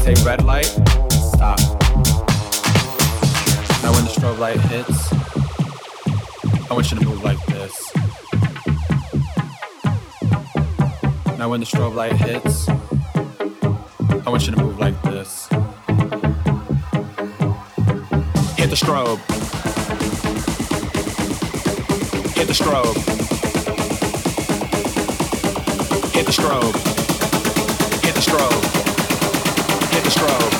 say red light, stop. Now when the strobe light hits, I want you to move like this. Now when the strobe light hits, I want you to move like this. Hit the strobe. Hit the strobe. Hit the strobe. strobe.